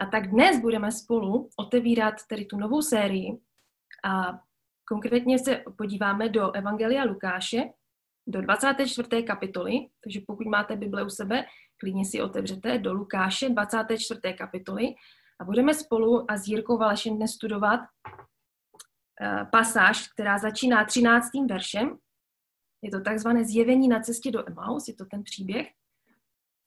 A tak dnes budeme spolu otevírat tedy tu novou sérii a konkrétně se podíváme do Evangelia Lukáše, do 24. kapitoly, takže pokud máte Bible u sebe, klidně si otevřete do Lukáše 24. kapitoly a budeme spolu a s Jirkou Valešem dnes studovat uh, pasáž, která začíná 13. veršem. Je to takzvané zjevení na cestě do Emaus, je to ten příběh,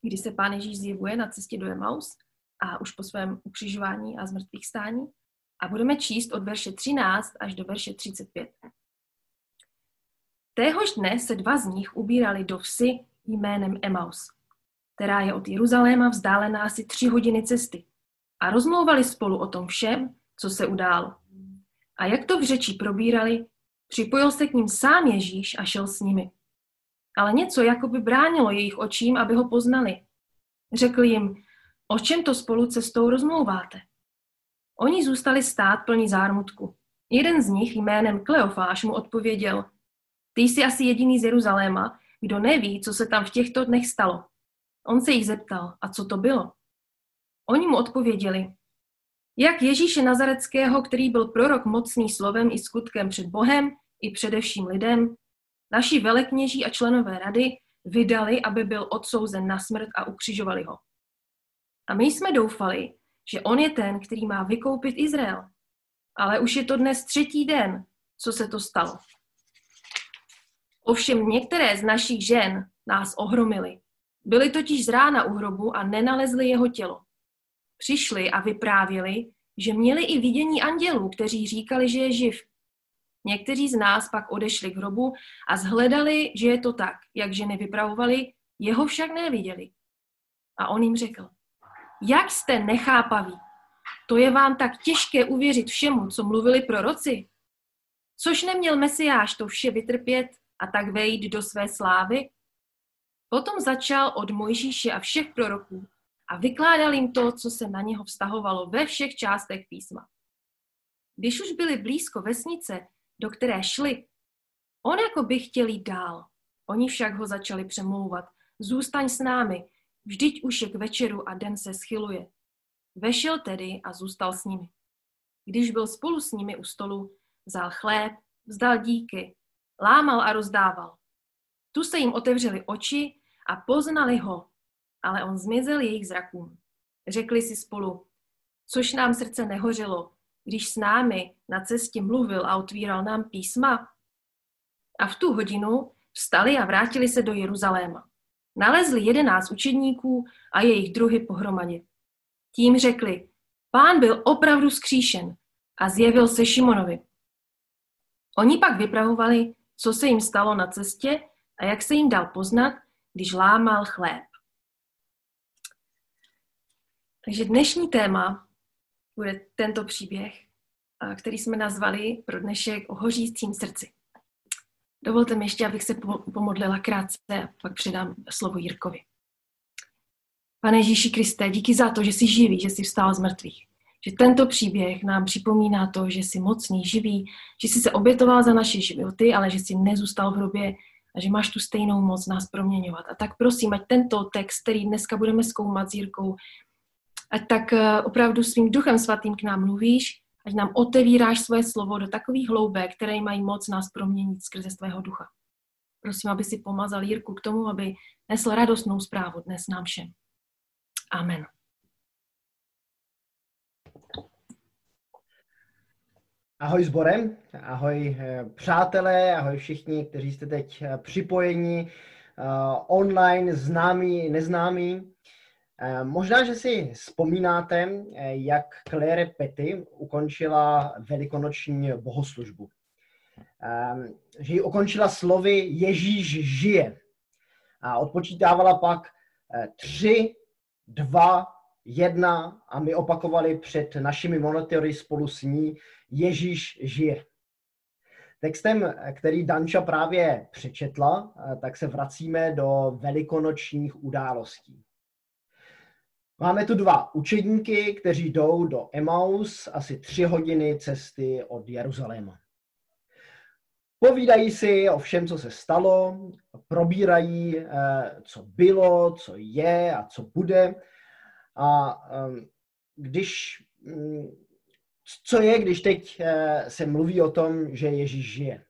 kdy se Pán Ježíš zjevuje na cestě do Emaus a už po svém ukřižování a zmrtvých stání. A budeme číst od verše 13 až do verše 35. Téhož dne se dva z nich ubírali do vsi jménem Emaus, která je od Jeruzaléma vzdálená asi tři hodiny cesty. A rozmlouvali spolu o tom všem, co se událo. A jak to v řeči probírali, připojil se k ním sám Ježíš a šel s nimi. Ale něco jako by bránilo jejich očím, aby ho poznali. Řekl jim, o čem to spolu cestou rozmlouváte? Oni zůstali stát plní zármutku. Jeden z nich jménem Kleofáš mu odpověděl, ty jsi asi jediný z Jeruzaléma, kdo neví, co se tam v těchto dnech stalo. On se jich zeptal, a co to bylo? Oni mu odpověděli, jak Ježíše Nazareckého, který byl prorok mocný slovem i skutkem před Bohem i především lidem, naši velekněží a členové rady vydali, aby byl odsouzen na smrt a ukřižovali ho. A my jsme doufali, že on je ten, který má vykoupit Izrael. Ale už je to dnes třetí den, co se to stalo. Ovšem některé z našich žen nás ohromily. Byly totiž z rána u hrobu a nenalezli jeho tělo. Přišli a vyprávěli, že měli i vidění andělů, kteří říkali, že je živ. Někteří z nás pak odešli k hrobu a zhledali, že je to tak, jak ženy vypravovali, jeho však neviděli. A on jim řekl, jak jste nechápaví? To je vám tak těžké uvěřit všemu, co mluvili proroci? Což neměl Mesiáš to vše vytrpět a tak vejít do své slávy? Potom začal od Mojžíše a všech proroků a vykládal jim to, co se na něho vztahovalo ve všech částech písma. Když už byli blízko vesnice, do které šli, on jako by chtěl jít dál. Oni však ho začali přemlouvat. Zůstaň s námi, vždyť už je k večeru a den se schyluje. Vešel tedy a zůstal s nimi. Když byl spolu s nimi u stolu, vzal chléb, vzdal díky, lámal a rozdával. Tu se jim otevřeli oči a poznali ho, ale on zmizel jejich zrakům. Řekli si spolu, což nám srdce nehořelo, když s námi na cestě mluvil a otvíral nám písma. A v tu hodinu vstali a vrátili se do Jeruzaléma. Nalezli jedenáct učedníků a jejich druhy pohromadě. Tím řekli, pán byl opravdu skříšen a zjevil se Šimonovi. Oni pak vypravovali, co se jim stalo na cestě a jak se jim dal poznat, když lámal chléb. Takže dnešní téma bude tento příběh, který jsme nazvali pro dnešek o hořícím srdci. Dovolte mi ještě, abych se pomodlila krátce a pak předám slovo Jirkovi. Pane Ježíši Kriste, díky za to, že jsi živý, že jsi vstál z mrtvých. Že tento příběh nám připomíná to, že jsi mocný, živý, že jsi se obětoval za naše životy, ale že jsi nezůstal v hrobě a že máš tu stejnou moc nás proměňovat. A tak prosím, ať tento text, který dneska budeme zkoumat s Jirkou, ať tak eh, opravdu svým duchem svatým k nám mluvíš, ať nám otevíráš svoje slovo do takových hloubek, které mají moc nás proměnit skrze svého ducha. Prosím, aby si pomazal Jirku k tomu, aby nesl radostnou zprávu dnes nám všem. Amen. Ahoj sborem, ahoj eh, přátelé, ahoj všichni, kteří jste teď eh, připojeni online, známí, neznámí. Eh, možná, že si vzpomínáte, eh, jak Claire Petty ukončila velikonoční bohoslužbu. Ehm, že ji ukončila slovy Ježíš žije. A odpočítávala pak eh, tři, dva, jedna a my opakovali před našimi monitory spolu s ní Ježíš žije. Textem, který Danča právě přečetla, tak se vracíme do velikonočních událostí. Máme tu dva učedníky, kteří jdou do Emaus, asi tři hodiny cesty od Jeruzaléma. Povídají si o všem, co se stalo, probírají, eh, co bylo, co je a co bude. A ehm, když, mm, co je, když teď se mluví o tom, že Ježíš žije?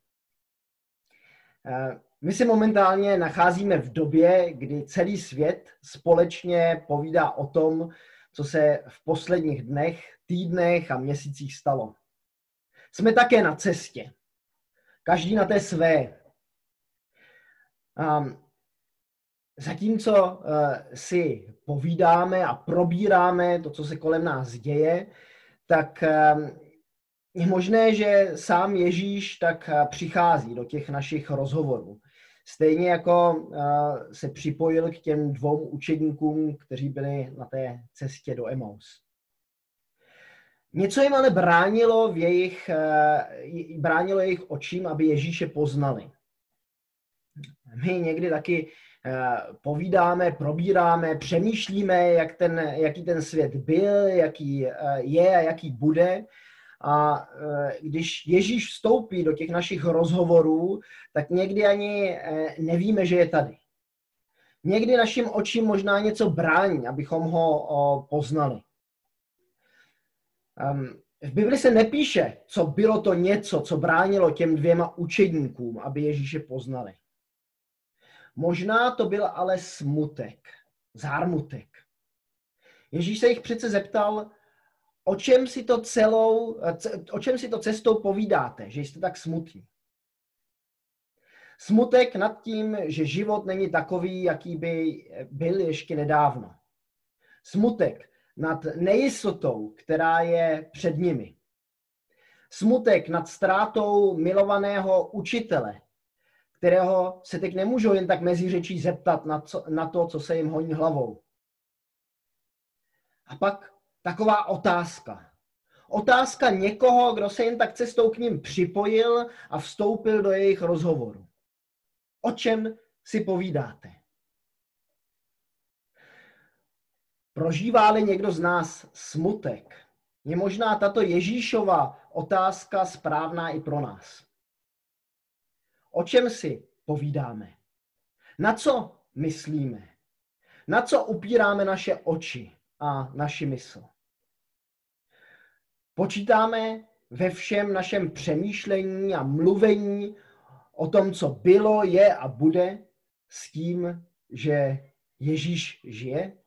My se momentálně nacházíme v době, kdy celý svět společně povídá o tom, co se v posledních dnech, týdnech a měsících stalo. Jsme také na cestě. Každý na té své. Um, zatímco uh, si povídáme a probíráme to, co se kolem nás děje, tak um, je možné, že sám Ježíš tak uh, přichází do těch našich rozhovorů. Stejně jako uh, se připojil k těm dvou učedníkům, kteří byli na té cestě do Emaus. Něco jim ale bránilo, v jejich, uh, bránilo jejich očím, aby Ježíše poznali. My někdy taky uh, povídáme, probíráme, přemýšlíme, jak ten, jaký ten svět byl, jaký je a jaký bude. A e, když Ježíš vstoupí do těch našich rozhovorů, tak někdy ani e, nevíme, že je tady. Někdy našim očím možná něco brání, abychom ho poznali. V Bibli se nepíše, co bylo to něco, co bránilo těm dvěma učedníkům, aby Ježíše poznali. Možná to byl ale smutek, zármutek. Ježíš se jich přece zeptal, o čem si to celou, o čem si to cestou povídáte, že jste tak smutní? Smutek nad tím, že život není takový, jaký by byl ještě nedávno. Smutek nad nejistotou, která je před nimi. Smutek nad ztrátou milovaného učitele, kterého se teď nemůžou jen tak mezi řečí zeptat na, co, na to, co se jim honí hlavou. A pak taková otázka. Otázka někoho, kdo se jen tak cestou k ním připojil a vstoupil do jejich rozhovoru. O čem si povídáte? Prožívá-li někdo z nás smutek, je možná tato Ježíšova otázka správná i pro nás. O čem si povídáme? Na co myslíme? Na co upíráme naše oči a naši mysl? Počítáme ve všem našem přemýšlení a mluvení o tom, co bylo, je a bude, s tím, že Ježíš žije?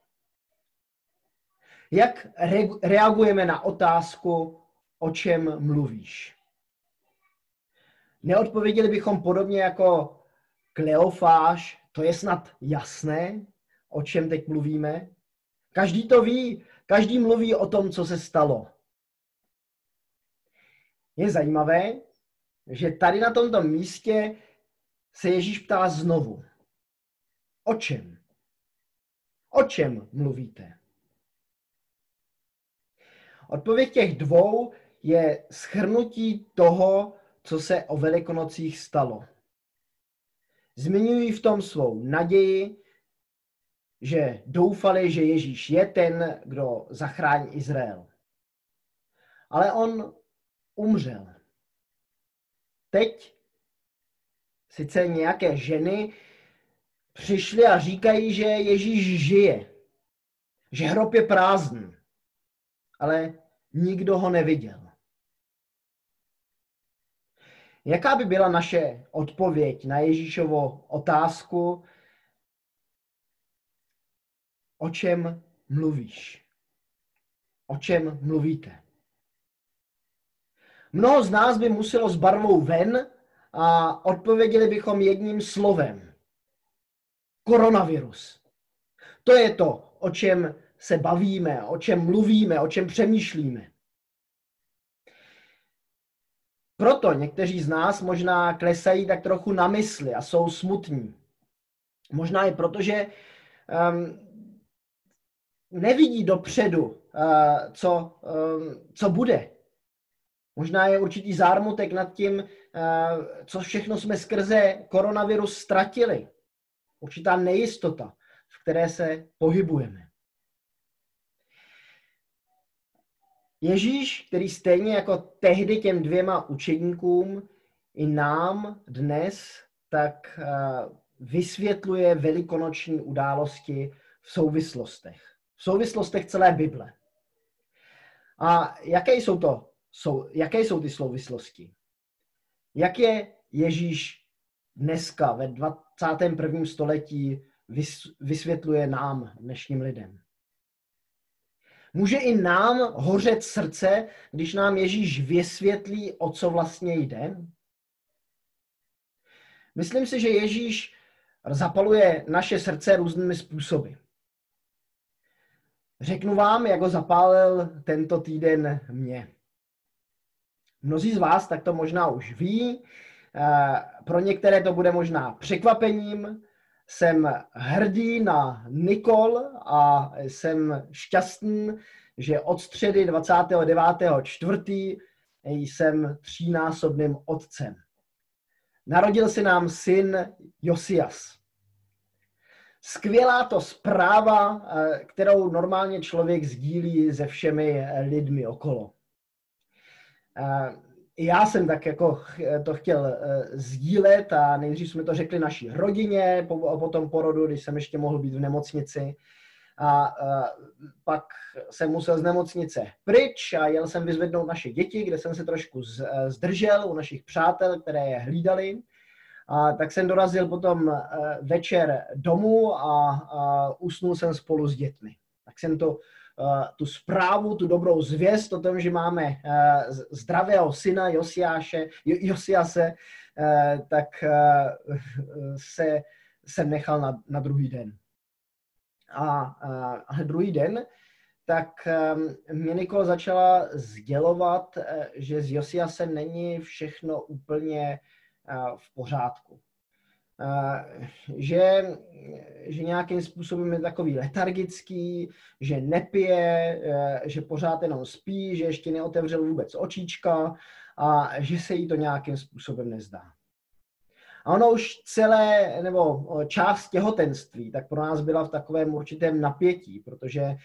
Jak re- reagujeme na otázku, o čem mluvíš? Neodpověděli bychom podobně jako Kleofáš, to je snad jasné, o čem teď mluvíme? Každý to ví, každý mluví o tom, co se stalo. Je zajímavé, že tady na tomto místě se Ježíš ptá znovu. O čem? O čem mluvíte? Odpověď těch dvou je schrnutí toho, co se o Velikonocích stalo. Zmiňují v tom svou naději, že doufali, že Ježíš je ten, kdo zachrání Izrael. Ale on umřel. Teď sice nějaké ženy přišly a říkají, že Ježíš žije, že hrob je prázdný, ale nikdo ho neviděl. Jaká by byla naše odpověď na Ježíšovo otázku, o čem mluvíš? O čem mluvíte? Mnoho z nás by muselo s barvou ven a odpověděli bychom jedním slovem. Koronavirus. To je to, o čem se bavíme, o čem mluvíme, o čem přemýšlíme. Proto někteří z nás možná klesají tak trochu na mysli a jsou smutní. Možná i proto, že um, nevidí dopředu, uh, co, um, co bude. Možná je určitý zármutek nad tím, uh, co všechno jsme skrze koronavirus ztratili. Určitá nejistota, v které se pohybujeme. Ježíš, který stejně jako tehdy těm dvěma učedníkům i nám dnes, tak uh, vysvětluje velikonoční události v souvislostech. V souvislostech celé Bible. A jaké jsou to, jsou, jaké jsou ty souvislosti? Jak je Ježíš dneska ve 21. století vysvětluje nám, dnešním lidem? Může i nám hořet srdce, když nám Ježíš vysvětlí, o co vlastně jde? Myslím si, že Ježíš zapaluje naše srdce různými způsoby. Řeknu vám, jak ho zapálil tento týden mě. Mnozí z vás tak to možná už ví, eh, pro některé to bude možná překvapením. Jsem hrdý na Nikol a jsem šťastný, že od středy 29.4. jsem třínásobným otcem. Narodil se nám syn Josias. Skvělá to zpráva, eh, kterou normálně člověk sdílí se všemi eh, lidmi okolo. Eh, já jsem tak jako to chtěl sdílet a nejdřív jsme to řekli naší rodině po, po tom porodu, když jsem ještě mohl být v nemocnici. A pak jsem musel z nemocnice pryč a jel jsem vyzvednout naše děti, kde jsem se trošku zdržel u našich přátel, které je hlídali. A tak jsem dorazil potom eh, večer domů a, usnul jsem spolu s dětmi. Tak jsem to, eh, tu zprávu, tu dobrou zvěst o tom, že máme eh, zdravého syna Josiáše, Josiase, tak se, jsem nechal na, na druhý den. A, a, druhý den, tak mě Nikol začala sdělovat, že s Josiasem není všechno úplně v pořádku. Že, že nějakým způsobem je takový letargický, že nepije, e, že pořád jenom spí, že ještě neotevřel vůbec očička a že se jí to nějakým způsobem nezdá. A ono už celé, nebo část těhotenství, tak pro nás byla v takovém určitém napětí, protože e,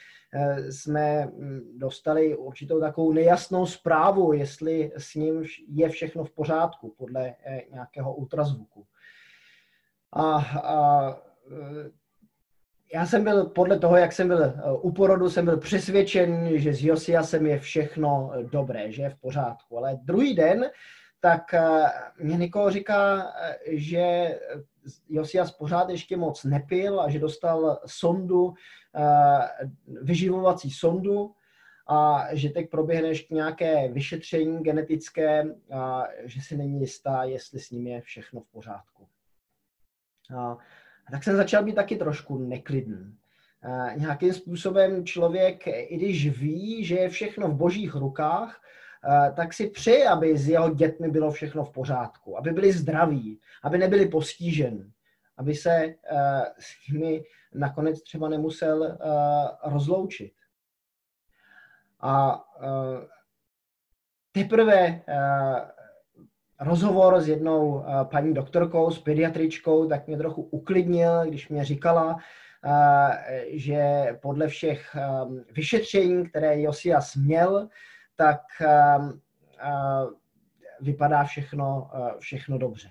jsme dostali určitou takovou nejasnou zprávu, jestli s ním je všechno v pořádku podle e, nějakého ultrazvuku. A, a e, já jsem byl, podle toho, jak jsem byl u porodu, jsem byl přesvědčen, že s Josiasem je všechno dobré, že je v pořádku. Ale druhý den tak eh, mě Niko říká, eh, že Josias pořád ještě moc nepil a že dostal sondu, eh, vyživovací sondu a že teď proběhne ještě nějaké vyšetření genetické a že si není jistá, jestli s ním je všechno v pořádku. A tak jsem začal být taky trošku neklidný. Nějakým způsobem člověk, i když ví, že je všechno v božích rukách, Eh, tak si přeji, aby s jeho dětmi bylo všechno v pořádku, aby byli zdraví, aby nebyli postiženi, aby se eh, s nimi nakonec třeba nemusel eh, rozloučit. A teprve rozhovor s jednou paní doktorkou, s pediatričkou, tak mě trochu uklidnil, když mě říkala, že podle všech vyšetření, které Josias měl, tak ehm, eh, vypadá všechno, eh, všechno dobře.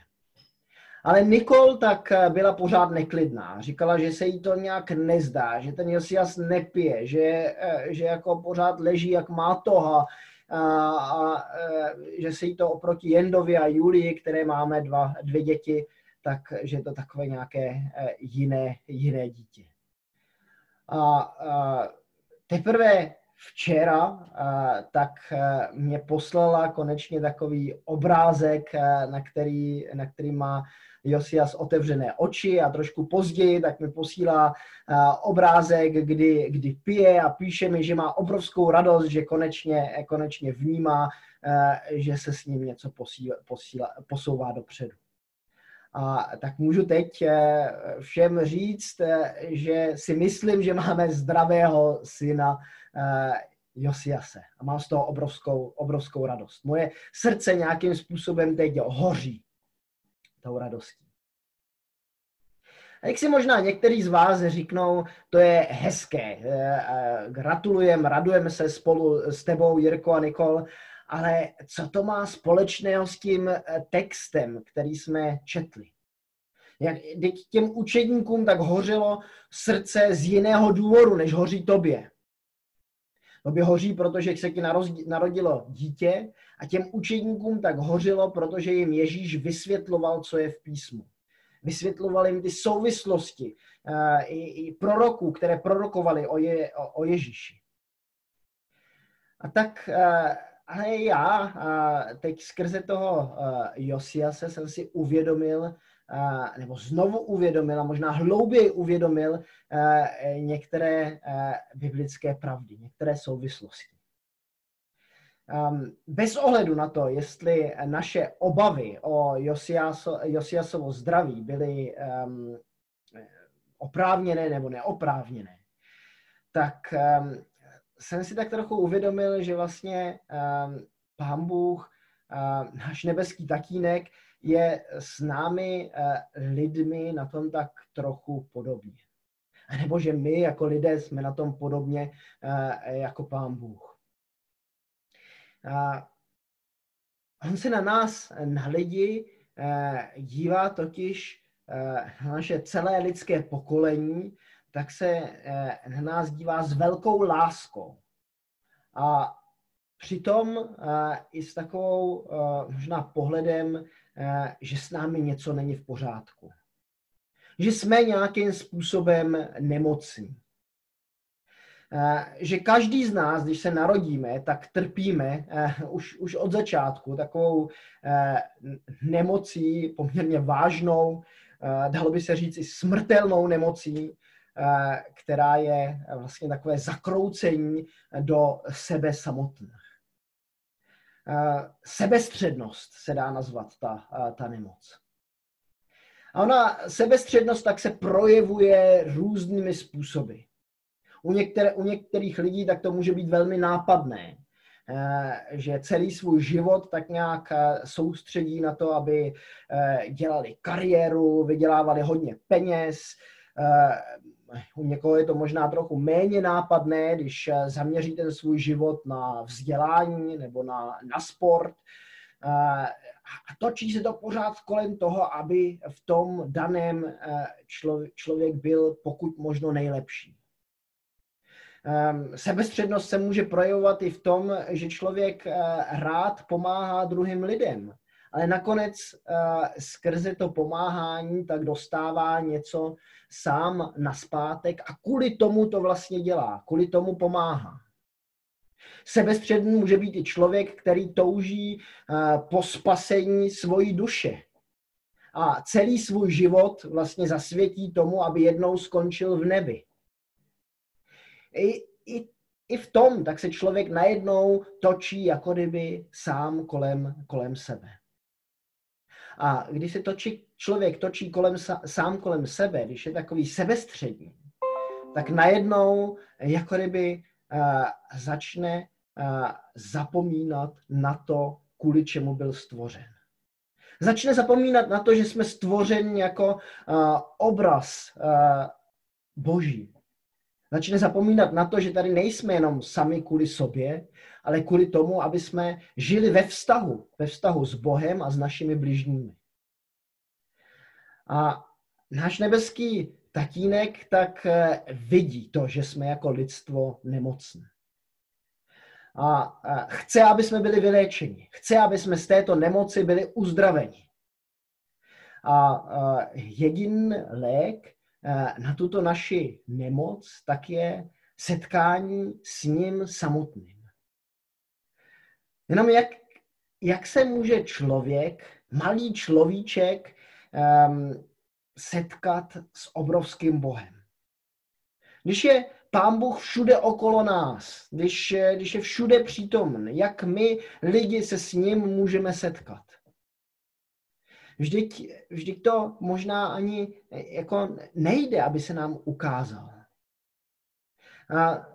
Ale Nikol tak eh, byla pořád neklidná. Říkala, že se jí to nějak nezdá, že ten Josias nepije, že, že jako pořád leží jak má toha a, a, a že se jí to oproti Jendovi a Julii, které máme dva, dvě děti, tak že je to takové nějaké jiné, jiné dítě. A, a teprve včera, tak mě poslala konečně takový obrázek, na který, na který má Josias otevřené oči a trošku později tak mi posílá obrázek, kdy, kdy pije a píše mi, že má obrovskou radost, že konečně, konečně vnímá, že se s ním něco posíla, posíla, posouvá dopředu. A tak můžu teď všem říct, že si myslím, že máme zdravého syna Josiase. A mám z toho obrovskou, obrovskou radost. Moje srdce nějakým způsobem teď hoří tou radostí. A jak si možná některý z vás říknou, to je hezké, eh, eh, gratulujeme, radujeme se spolu s tebou, Jirko a Nikol, ale co to má společného s tím textem, který jsme četli? Jak těm učedníkům tak hořelo srdce z jiného důvodu, než hoří tobě. Tobě hoří, protože se ti narodilo dítě a těm učeníkům tak hořilo, protože jim Ježíš vysvětloval, co je v písmu. Vysvětloval jim ty souvislosti uh, i, i proroků, které prorokovali o, je, o, o Ježíši. A tak uh, ale já uh, teď skrze toho Josiase jsem si uvědomil, nebo znovu uvědomil a možná hlouběji uvědomil některé biblické pravdy, některé souvislosti. Bez ohledu na to, jestli naše obavy o Josiasovo zdraví byly oprávněné nebo neoprávněné, tak jsem si tak trochu uvědomil, že vlastně pán Bůh, náš nebeský tatínek, je s námi eh, lidmi na tom tak trochu podobně. A nebo že my jako lidé jsme na tom podobně eh, jako pán Bůh. On se na nás, na lidi, eh, dívá totiž na naše celé lidské pokolení, tak se na nás dívá s velkou láskou. A přitom i s takovou možná pohledem že s námi něco není v pořádku. Že jsme nějakým způsobem nemocní. Eh, že každý z nás, když se narodíme, tak trpíme eh, už, už od začátku takovou nemocí poměrně vážnou, dalo by se říct i smrtelnou nemocí, která je vlastně takové zakroucení do sebe samotných. Eh, sebestřednost se dá nazvat ta, eh, ta nemoc. A ona, sebestřednost, tak se projevuje různými způsoby. U, některé, u některých lidí tak to může být velmi nápadné, eh, že celý svůj život tak nějak soustředí na to, aby dělali kariéru, vydělávali hodně peněz, u někoho je to možná trochu méně nápadné, když eh, zaměří ten svůj život na vzdělání nebo na, na sport. Eh, a točí se to pořád kolem toho, aby v tom daném eh, člověk byl pokud možno nejlepší. Ehm, sebestřednost se může projevovat i v tom, že člověk rád pomáhá druhým lidem ale nakonec uh, skrze to pomáhání tak dostává něco sám na zpátek a kvůli tomu to vlastně dělá, kvůli tomu pomáhá. Sebestředný může být i člověk, který touží uh, po spasení svojí duše. A celý svůj život vlastně zasvětí tomu, aby jednou skončil v nebi. I, i, i v tom tak se člověk najednou točí jako kdyby sám kolem, kolem sebe. A když se točí, člověk točí kolem, sám kolem sebe, když je takový sebestřední, tak najednou jako kdyby uh, začne uh, zapomínat na to, kvůli čemu byl stvořen. Začne zapomínat na to, že jsme stvořeni jako uh, obraz uh, Boží. Začne zapomínat na to, že tady nejsme jenom sami kvůli sobě, ale kvůli tomu, aby jsme žili ve vztahu, ve vztahu s Bohem a s našimi bližními. A náš nebeský tatínek tak eh, vidí to, že jsme jako lidstvo nemocné. A chce, aby jsme byli vyléčeni. Chce, aby jsme z této nemoci byli uzdraveni. A jediný lék eh, na tuto naši nemoc tak je setkání s ním samotným. Jenom jak, jak se může člověk, malý človíček, um, setkat s obrovským Bohem. Když je Pán Bůh všude okolo nás, když, když je všude přítomný, jak my lidi se s ním můžeme setkat. Vždyť, vždyť to možná ani jako nejde, aby se nám ukázal. A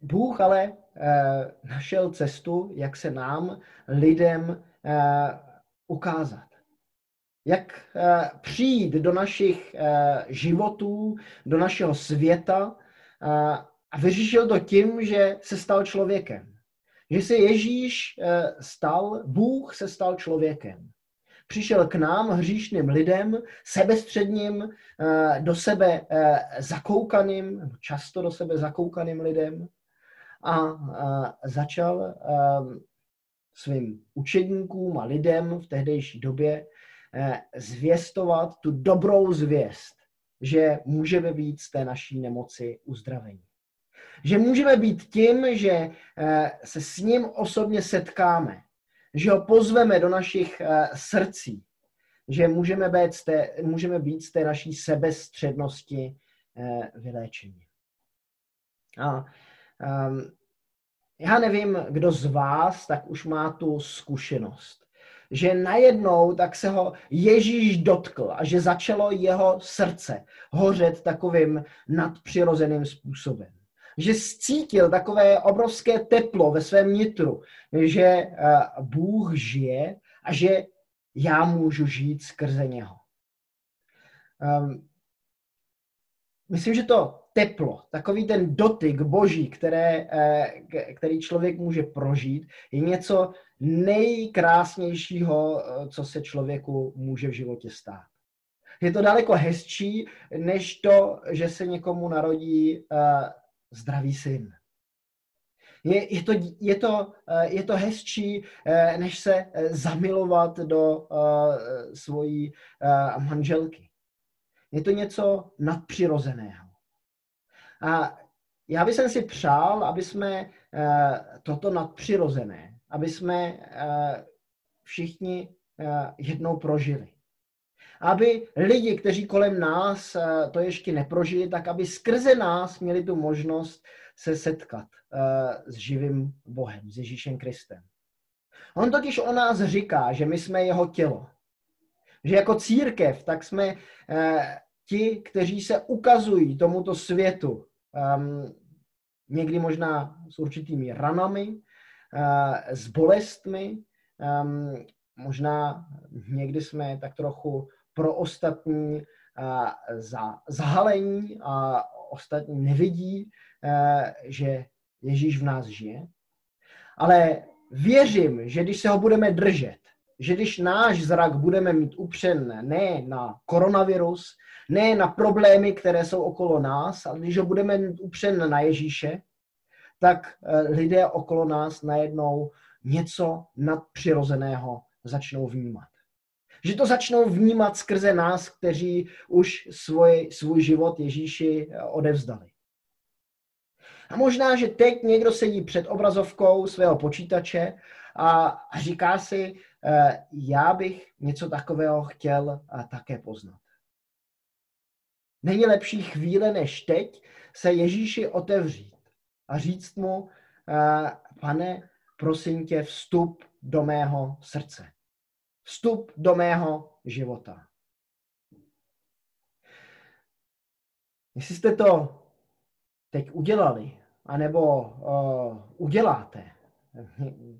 Bůh ale eh, našel cestu, jak se nám, lidem, eh, ukázat. Jak eh, přijít do našich eh, životů, do našeho světa eh, a vyřešil to tím, že se stal člověkem. Že se Ježíš stal, Bůh se stal člověkem. přišel k nám, hříšným lidem, sebestředním, do sebe zakoukaným, často do sebe zakoukaným lidem a začal svým učedníkům a lidem v tehdejší době zvěstovat tu dobrou zvěst, že můžeme být z té naší nemoci uzdravení. Že můžeme být tím, že se s ním osobně setkáme, že ho pozveme do našich uh, srdcí, že můžeme být z té, můžeme být z té naší sebestřednosti uh, vyléčení. A um, já nevím, kdo z vás tak už má tu zkušenost, že najednou tak se ho Ježíš dotkl a že začalo jeho srdce hořet takovým nadpřirozeným způsobem že cítil takové obrovské teplo ve svém nitru, že eh, Bůh žije a že já můžu žít skrze něho. Um, myslím, že to teplo, takový ten dotyk boží, které, eh, který člověk může prožít, je něco nejkrásnějšího, eh, co se člověku může v životě stát. Je to daleko hezčí, než to, že se někomu narodí zdravý syn. Je, je, to, je, to, eh, je to hezčí, eh, než se eh, zamilovat do svojí manželky. Je to něco nadpřirozeného. A já bych si přál, aby jsme toto nadpřirozené, aby jsme všichni jednou prožili aby lidi, kteří kolem nás eh, to ještě neprožili, tak aby skrze nás měli tu možnost se setkat eh, s živým Bohem, s Ježíšem Kristem. On totiž o nás říká, že my jsme jeho tělo. Že jako církev, tak jsme eh, ti, kteří se ukazují tomuto světu. Um, někdy možná s určitými ranami, s bolestmi, um, možná někdy jsme tak trochu pro ostatní za, zahalení a ostatní nevidí, že Ježíš v nás žije. Ale věřím, že když se ho budeme držet, že když náš zrak budeme mít upřen ne na koronavirus, ne na problémy, které jsou okolo nás, ale když ho budeme mít upřen na Ježíše, tak e, lidé okolo nás najednou něco nadpřirozeného začnou vnímat. Že to začnou vnímat skrze nás, kteří už svůj, svůj život Ježíši eh, odevzdali. A možná, že teď někdo sedí před obrazovkou svého počítače a, a říká si, eh, já bych něco takového chtěl také poznat. Není lepší chvíle než teď se Ježíši otevřít a říct mu, eh, pane, prosím tě, vstup do mého srdce vstup do mého života. Jestli jste to teď udělali, anebo uh, uděláte,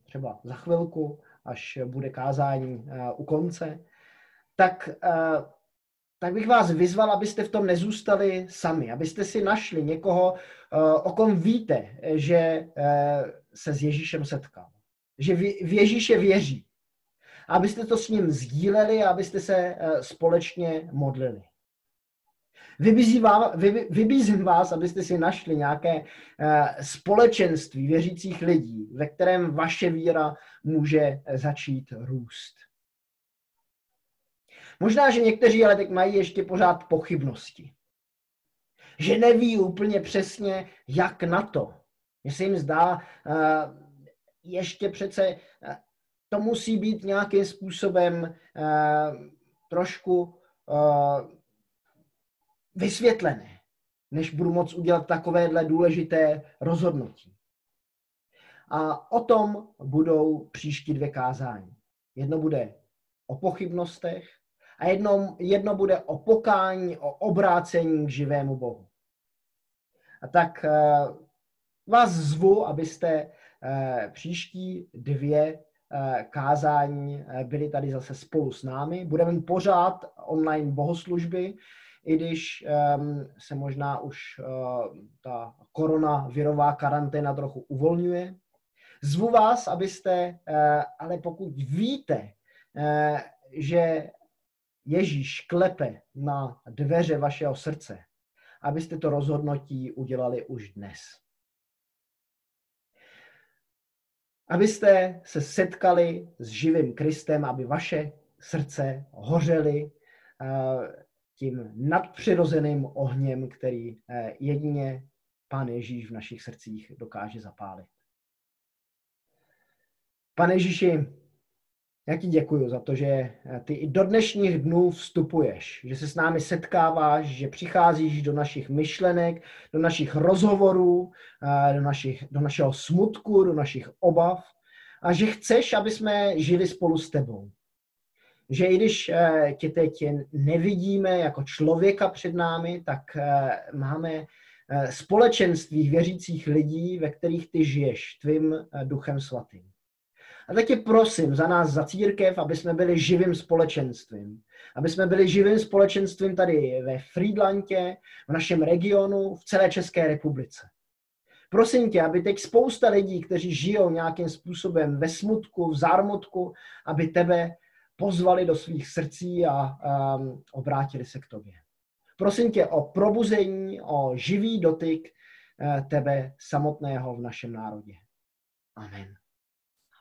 třeba za chvilku, až bude kázání uh, u konce, tak, uh, tak bych vás vyzval, abyste v tom nezůstali sami, abyste si našli někoho, uh, o kom víte, že uh, se s Ježíšem setkal, že v Ježíše věří, abyste to s ním sdíleli a abyste se eh, společně modlili. Vybízím vás, abyste si našli nějaké eh, společenství věřících lidí, ve kterém vaše víra může začít růst. Možná, že někteří ale teď mají ještě pořád pochybnosti. Že neví úplně přesně, jak na to. Mně se jim zdá, eh, ještě přece to musí být nějakým způsobem uh, trošku uh, vysvětlené, než budu moct udělat takovéhle důležité rozhodnutí. A o tom budou příští dvě kázání. Jedno bude o pochybnostech a jedno, jedno bude o pokání, o obrácení k živému Bohu. A tak uh, vás zvu, abyste příští dvě Eh, kázání eh, byli tady zase spolu s námi. Budeme pořád online bohoslužby, i když um, se možná už uh, ta koronavirová karanténa trochu uvolňuje. Zvu vás, abyste, ale pokud víte, že Ježíš klepe na dveře vašeho srdce, abyste to rozhodnutí udělali už dnes. Abyste se setkali s živým Kristem, aby vaše srdce hořely eh, tím nadpřirozeným ohněm, který eh, jedině Pán Ježíš v našich srdcích dokáže zapálit. Pane Ježíši, já ti děkuji za to, že eh, ty i do dnešních dnů vstupuješ, že se s námi setkáváš, že přicházíš do našich myšlenek, do našich rozhovorů, eh, do, našich, do našeho smutku, do našich obav a že chceš, aby jsme žili spolu s tebou. Že i když eh, tě teď nevidíme jako člověka před námi, tak máme společenství věřících lidí, ve kterých ty žiješ tvým duchem svatým. A tak tě prosím za nás, za církev, aby jsme byli živým společenstvím. Aby jsme byli živým společenstvím tady ve Friedlandě, v našem regionu, v celé České republice. Prosím tě, aby teď spousta lidí, kteří žijou nějakým způsobem ve smutku, v zármutku, aby tebe pozvali do svých srdcí a um, obrátili se k tobě. Prosím tě o probuzení, o živý dotyk uh, tebe samotného v našem národě. Amen.